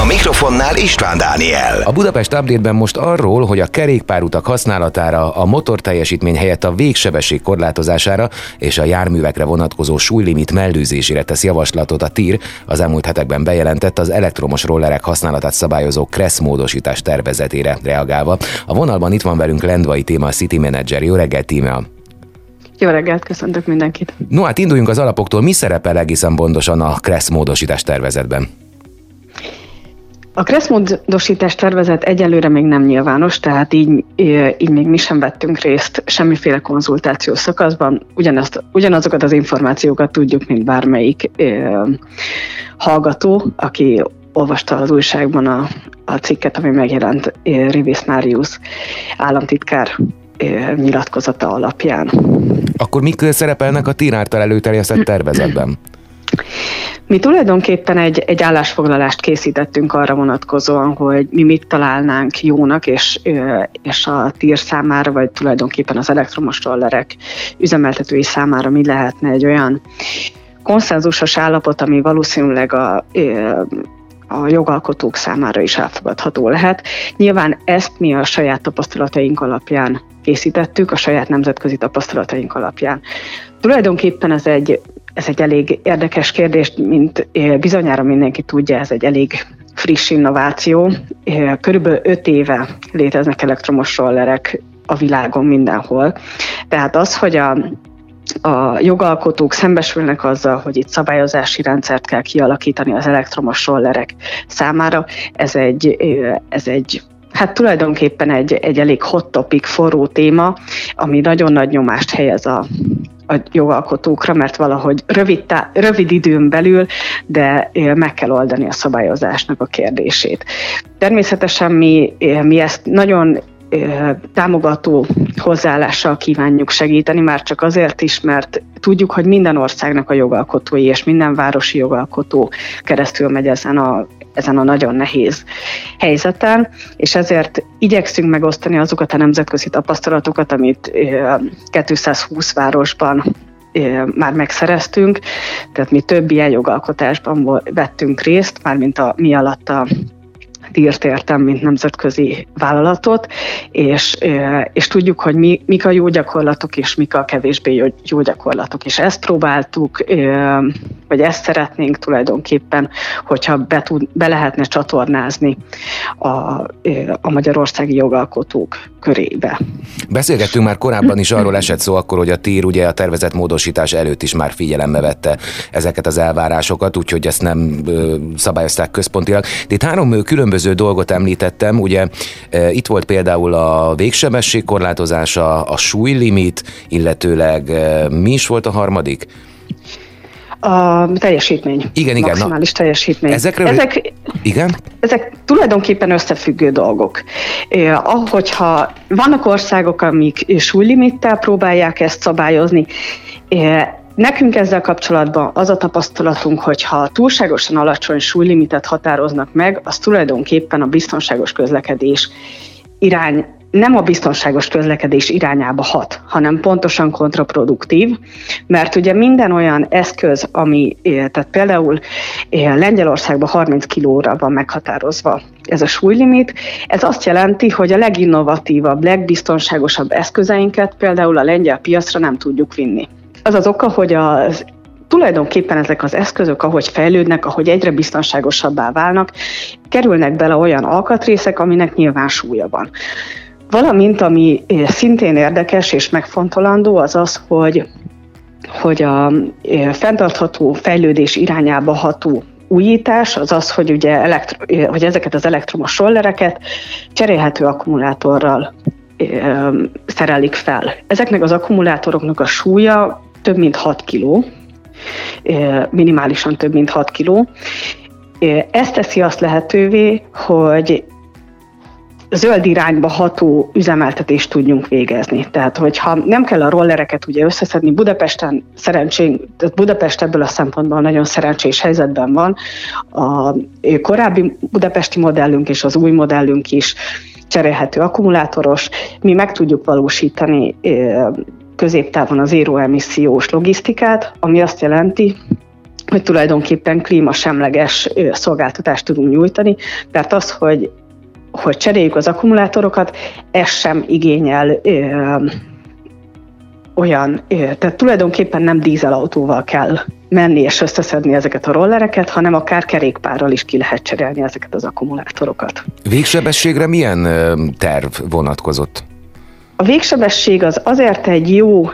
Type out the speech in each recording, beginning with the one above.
A mikrofonnál István Dániel. A Budapest update most arról, hogy a kerékpárutak használatára, a motor teljesítmény helyett a végsebesség korlátozására és a járművekre vonatkozó súlylimit mellőzésére tesz javaslatot a TIR, az elmúlt hetekben bejelentett az elektromos rollerek használatát szabályozó Kressz módosítás tervezetére reagálva. A vonalban itt van velünk Lendvai Téma, a City Manager. Jó reggelt, Tímea! Jó reggelt, köszöntök mindenkit! No hát induljunk az alapoktól. Mi szerepel egészen pontosan a Kressz módosítás tervezetben? A kresszmódosítás tervezet egyelőre még nem nyilvános, tehát így, így még mi sem vettünk részt semmiféle konzultáció szakaszban. Ugyanezt, ugyanazokat az információkat tudjuk, mint bármelyik hallgató, aki olvasta az újságban a, a cikket, ami megjelent Rivis Marius államtitkár nyilatkozata alapján. Akkor mik szerepelnek a TIR által előterjesztett tervezetben? Mi tulajdonképpen egy, egy állásfoglalást készítettünk arra vonatkozóan, hogy mi mit találnánk jónak, és, és a tír számára, vagy tulajdonképpen az elektromos rollerek üzemeltetői számára mi lehetne egy olyan konszenzusos állapot, ami valószínűleg a, a jogalkotók számára is elfogadható lehet. Nyilván ezt mi a saját tapasztalataink alapján készítettük, a saját nemzetközi tapasztalataink alapján. Tulajdonképpen ez egy ez egy elég érdekes kérdés, mint bizonyára mindenki tudja, ez egy elég friss innováció. Körülbelül öt éve léteznek elektromos rollerek a világon mindenhol. Tehát az, hogy a, a jogalkotók szembesülnek azzal, hogy itt szabályozási rendszert kell kialakítani az elektromos rollerek számára, ez egy, ez egy Hát tulajdonképpen egy, egy elég hot topic, forró téma, ami nagyon nagy nyomást helyez a, a jogalkotókra, mert valahogy rövid, tá- rövid időn belül, de meg kell oldani a szabályozásnak a kérdését. Természetesen mi, mi ezt nagyon támogató hozzáállással kívánjuk segíteni, már csak azért is, mert tudjuk, hogy minden országnak a jogalkotói és minden városi jogalkotó keresztül megy ezen a, ezen a nagyon nehéz helyzeten, és ezért igyekszünk megosztani azokat a nemzetközi tapasztalatokat, amit 220 városban már megszereztünk, tehát mi több ilyen jogalkotásban vettünk részt, mármint a, mi alatt a dírt értem, mint nemzetközi vállalatot, és, és tudjuk, hogy mi, mik a jó gyakorlatok, és mik a kevésbé jó, gyakorlatok. És ezt próbáltuk, vagy ezt szeretnénk tulajdonképpen, hogyha be, tud, be lehetne csatornázni a, a magyarországi jogalkotók körébe. Beszélgettünk már korábban is arról esett szó akkor, hogy a TÍR ugye a tervezett módosítás előtt is már figyelembe vette ezeket az elvárásokat, úgyhogy ezt nem szabályozták központilag. De itt három különböző dolgot említettem, ugye e, itt volt például a végsebesség korlátozása, a súlylimit, illetőleg e, mi is volt a harmadik? A teljesítmény. Igen, igen. Maximális na, teljesítmény. Ezekről, ezek, igen? ezek tulajdonképpen összefüggő dolgok. Eh, ahogyha vannak országok, amik súlylimittel próbálják ezt szabályozni, eh, Nekünk ezzel kapcsolatban az a tapasztalatunk, hogy ha túlságosan alacsony súlylimitet határoznak meg, az tulajdonképpen a biztonságos közlekedés irány nem a biztonságos közlekedés irányába hat, hanem pontosan kontraproduktív, mert ugye minden olyan eszköz, ami, eh, tehát például eh, Lengyelországban 30 kilóra van meghatározva ez a súlylimit, ez azt jelenti, hogy a leginnovatívabb, legbiztonságosabb eszközeinket például a lengyel piacra nem tudjuk vinni. Az az oka, hogy az tulajdonképpen ezek az eszközök, ahogy fejlődnek, ahogy egyre biztonságosabbá válnak, kerülnek bele olyan alkatrészek, aminek nyilván súlya van. Valamint, ami szintén érdekes és megfontolandó, az az, hogy, hogy a fenntartható fejlődés irányába ható újítás az az, hogy, ugye elektro, hogy ezeket az elektromos rollereket cserélhető akkumulátorral szerelik fel. Ezeknek az akkumulátoroknak a súlya több mint 6 kg, minimálisan több mint 6 kg. Ez teszi azt lehetővé, hogy zöld irányba ható üzemeltetést tudjunk végezni. Tehát, hogyha nem kell a rollereket ugye összeszedni, Budapesten szerencsén, tehát Budapest ebből a szempontból nagyon szerencsés helyzetben van. A korábbi budapesti modellünk és az új modellünk is cserélhető akkumulátoros, mi meg tudjuk valósítani középtávon az éroemissziós logisztikát, ami azt jelenti, hogy tulajdonképpen klímasemleges szolgáltatást tudunk nyújtani, mert az, hogy hogy cseréljük az akkumulátorokat, ez sem igényel ö, olyan, ö, tehát tulajdonképpen nem dízelautóval kell menni és összeszedni ezeket a rollereket, hanem akár kerékpárral is ki lehet cserélni ezeket az akkumulátorokat. Végsebességre milyen terv vonatkozott? A végsebesség az azért egy jó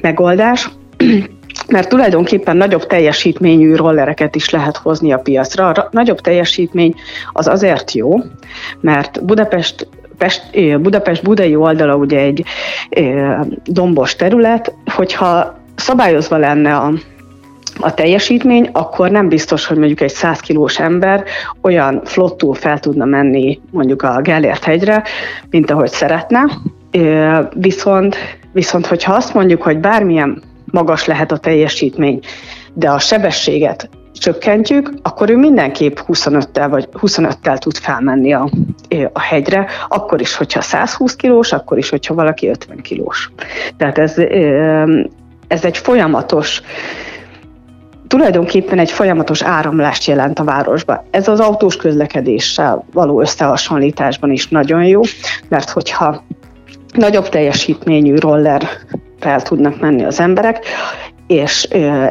megoldás, mert tulajdonképpen nagyobb teljesítményű rollereket is lehet hozni a piacra. A nagyobb teljesítmény az azért jó, mert Budapest Pest, Budapest budai oldala ugye egy dombos terület, hogyha szabályozva lenne a, a teljesítmény, akkor nem biztos, hogy mondjuk egy 100 kilós ember olyan flottul fel tudna menni mondjuk a Gellért hegyre, mint ahogy szeretne. Viszont, viszont hogyha azt mondjuk, hogy bármilyen magas lehet a teljesítmény, de a sebességet csökkentjük, akkor ő mindenképp 25-tel vagy 25-tel tud felmenni a, a hegyre, akkor is, hogyha 120 kilós, akkor is, hogyha valaki 50 kilós. Tehát ez, ez egy folyamatos tulajdonképpen egy folyamatos áramlást jelent a városba. Ez az autós közlekedéssel való összehasonlításban is nagyon jó, mert hogyha nagyobb teljesítményű roller fel tudnak menni az emberek, és,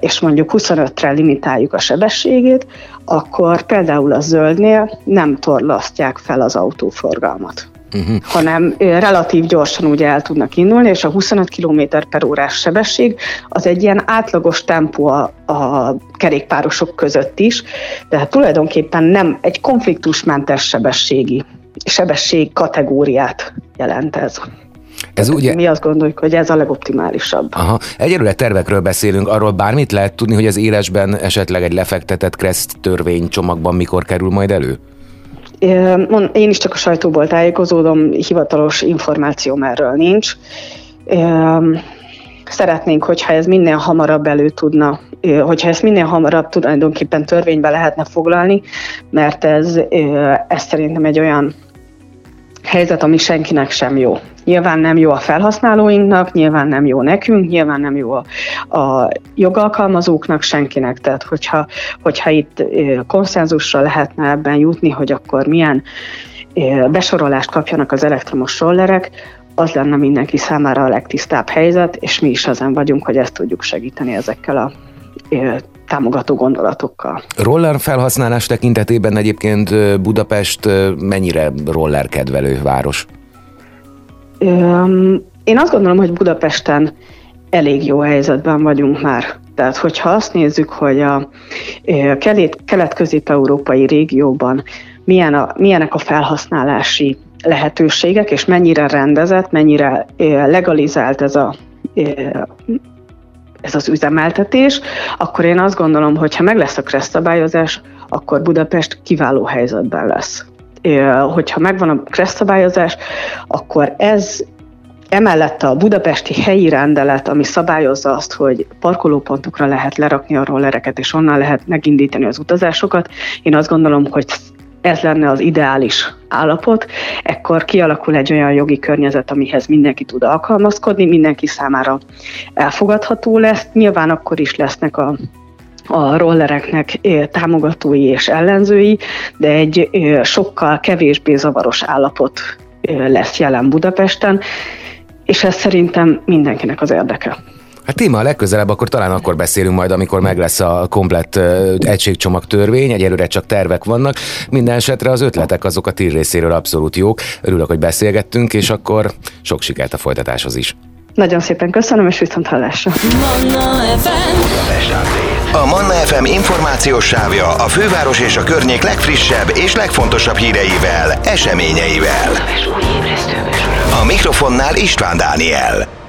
és mondjuk 25-re limitáljuk a sebességét, akkor például a zöldnél nem torlasztják fel az autóforgalmat. Uh-huh. hanem relatív gyorsan ugye el tudnak indulni, és a 25 km per órás sebesség az egy ilyen átlagos tempó a, a kerékpárosok között is, tehát tulajdonképpen nem egy konfliktusmentes sebességi sebesség kategóriát jelent ez. Ez ugye... Mi azt gondoljuk, hogy ez a legoptimálisabb. Aha. Egyelőre tervekről beszélünk, arról bármit lehet tudni, hogy az élesben esetleg egy lefektetett kreszt törvény csomagban mikor kerül majd elő? Én is csak a sajtóból tájékozódom, hivatalos információm erről nincs. Szeretnénk, hogyha ez minél hamarabb elő tudna, hogyha ezt minél hamarabb tulajdonképpen törvénybe lehetne foglalni, mert ez, ez szerintem egy olyan helyzet, ami senkinek sem jó. Nyilván nem jó a felhasználóinknak, nyilván nem jó nekünk, nyilván nem jó a, a jogalkalmazóknak, senkinek. Tehát, hogyha, hogyha itt konszenzusra lehetne ebben jutni, hogy akkor milyen besorolást kapjanak az elektromos rollerek, az lenne mindenki számára a legtisztább helyzet, és mi is ezen vagyunk, hogy ezt tudjuk segíteni ezekkel a támogató gondolatokkal. Roller felhasználás tekintetében egyébként Budapest mennyire roller kedvelő város? Én azt gondolom, hogy Budapesten elég jó helyzetben vagyunk már. Tehát, hogyha azt nézzük, hogy a kelet-közép-európai régióban milyen a, milyenek a felhasználási lehetőségek, és mennyire rendezett, mennyire legalizált ez a ez az üzemeltetés, akkor én azt gondolom, hogy ha meg lesz a kresszabályozás, akkor Budapest kiváló helyzetben lesz. Hogyha megvan a kresszabályozás, akkor ez Emellett a budapesti helyi rendelet, ami szabályozza azt, hogy parkolópontokra lehet lerakni a rollereket, és onnan lehet megindítani az utazásokat, én azt gondolom, hogy ez lenne az ideális állapot, ekkor kialakul egy olyan jogi környezet, amihez mindenki tud alkalmazkodni, mindenki számára elfogadható lesz. Nyilván akkor is lesznek a a rollereknek támogatói és ellenzői, de egy sokkal kevésbé zavaros állapot lesz jelen Budapesten, és ez szerintem mindenkinek az érdeke. Hát téma a legközelebb, akkor talán akkor beszélünk majd, amikor meg lesz a komplett uh, egységcsomag törvény, egyelőre csak tervek vannak. Minden esetre az ötletek azok a tír részéről abszolút jók. Örülök, hogy beszélgettünk, és akkor sok sikert a folytatáshoz is. Nagyon szépen köszönöm, és viszont hallásra. A Manna FM információs sávja a főváros és a környék legfrissebb és legfontosabb híreivel, eseményeivel. A mikrofonnál István Dániel.